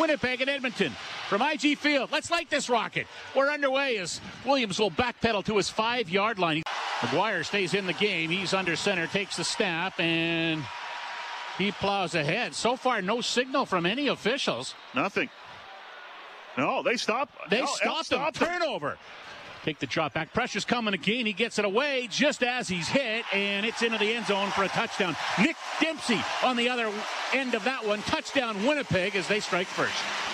Winnipeg and Edmonton from IG Field. Let's light this rocket. We're underway as Williams will backpedal to his five-yard line. McGuire stays in the game. He's under center, takes the snap, and he plows ahead. So far, no signal from any officials. Nothing. No, they stop. They no, stopped him. stopped him. Turnover. Take the drop back. Pressure's coming again. He gets it away just as he's hit, and it's into the end zone for a touchdown. Nic Demski on the other end of that one. Touchdown Winnipeg as they strike first.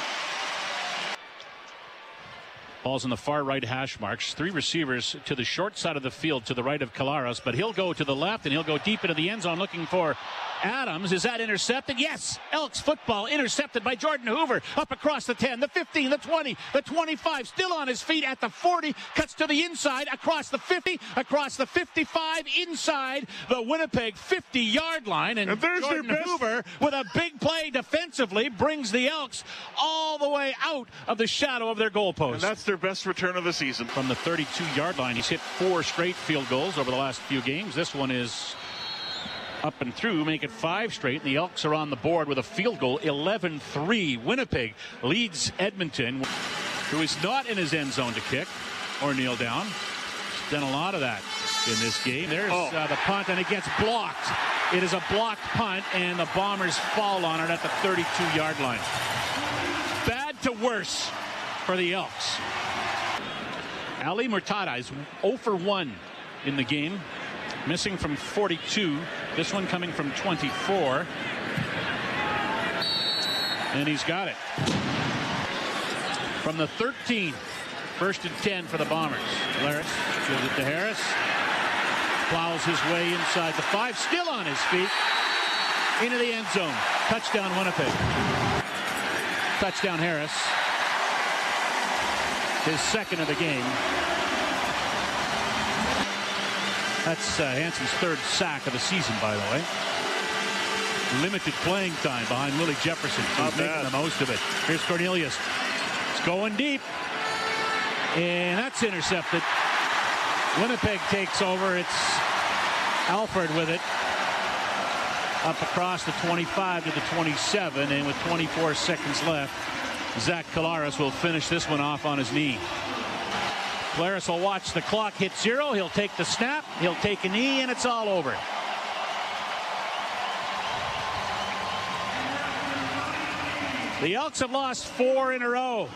Ball's in the far right hash marks. Three receivers to the short side of the field to the right of Collaros, but he'll go to the left and he'll go deep into the end zone looking for Adams. Is that intercepted? Yes. Elks football intercepted by Jordan Hoover up across the 10, the 15, the 20, the 25. Still on his feet at the 40. Cuts to the inside across the 50, across the 55, inside the Winnipeg 50 yard line. And, And there's their Jordan Hoover with a big play defensively brings the Elks all the way out of the shadow of their goalpost. And that's their best return of the season. From the 32 yard line, he's hit four straight field goals over the last few games. This one is up and through, make it five straight. And the Elks are on the board with a field goal 11 3. Winnipeg leads Edmonton, who is not in his end zone to kick or kneel down. He's done a lot of that in this game. There's Oh. uh, the punt, and it gets blocked. It is a blocked punt, and the Bombers fall on it at the 32 yard line. Bad to worse for the Elks. Ali Murtada is 0 for 1 in the game, missing from 42. This one coming from 24. And he's got it. From the 13, first and 10 for the Bombers. Laris gives it to Harris. Plows his way inside the five, still on his feet. Into the end zone. Touchdown Winnipeg. Touchdown Harris his second of the game. That's uh, Hanson's third sack of the season, by the way. Limited playing time behind Willie Jefferson. He's making bad. the most of it. Here's Cornelius. It's going deep. And that's intercepted. Winnipeg takes over. It's Alford with it. Up across the 25 to the 27. And with 24 seconds left, Zach Collaros will finish this one off on his knee. Collaros will watch the clock hit zero. He'll take the snap. He'll take a knee, and it's all over. The Elks have lost four in a row.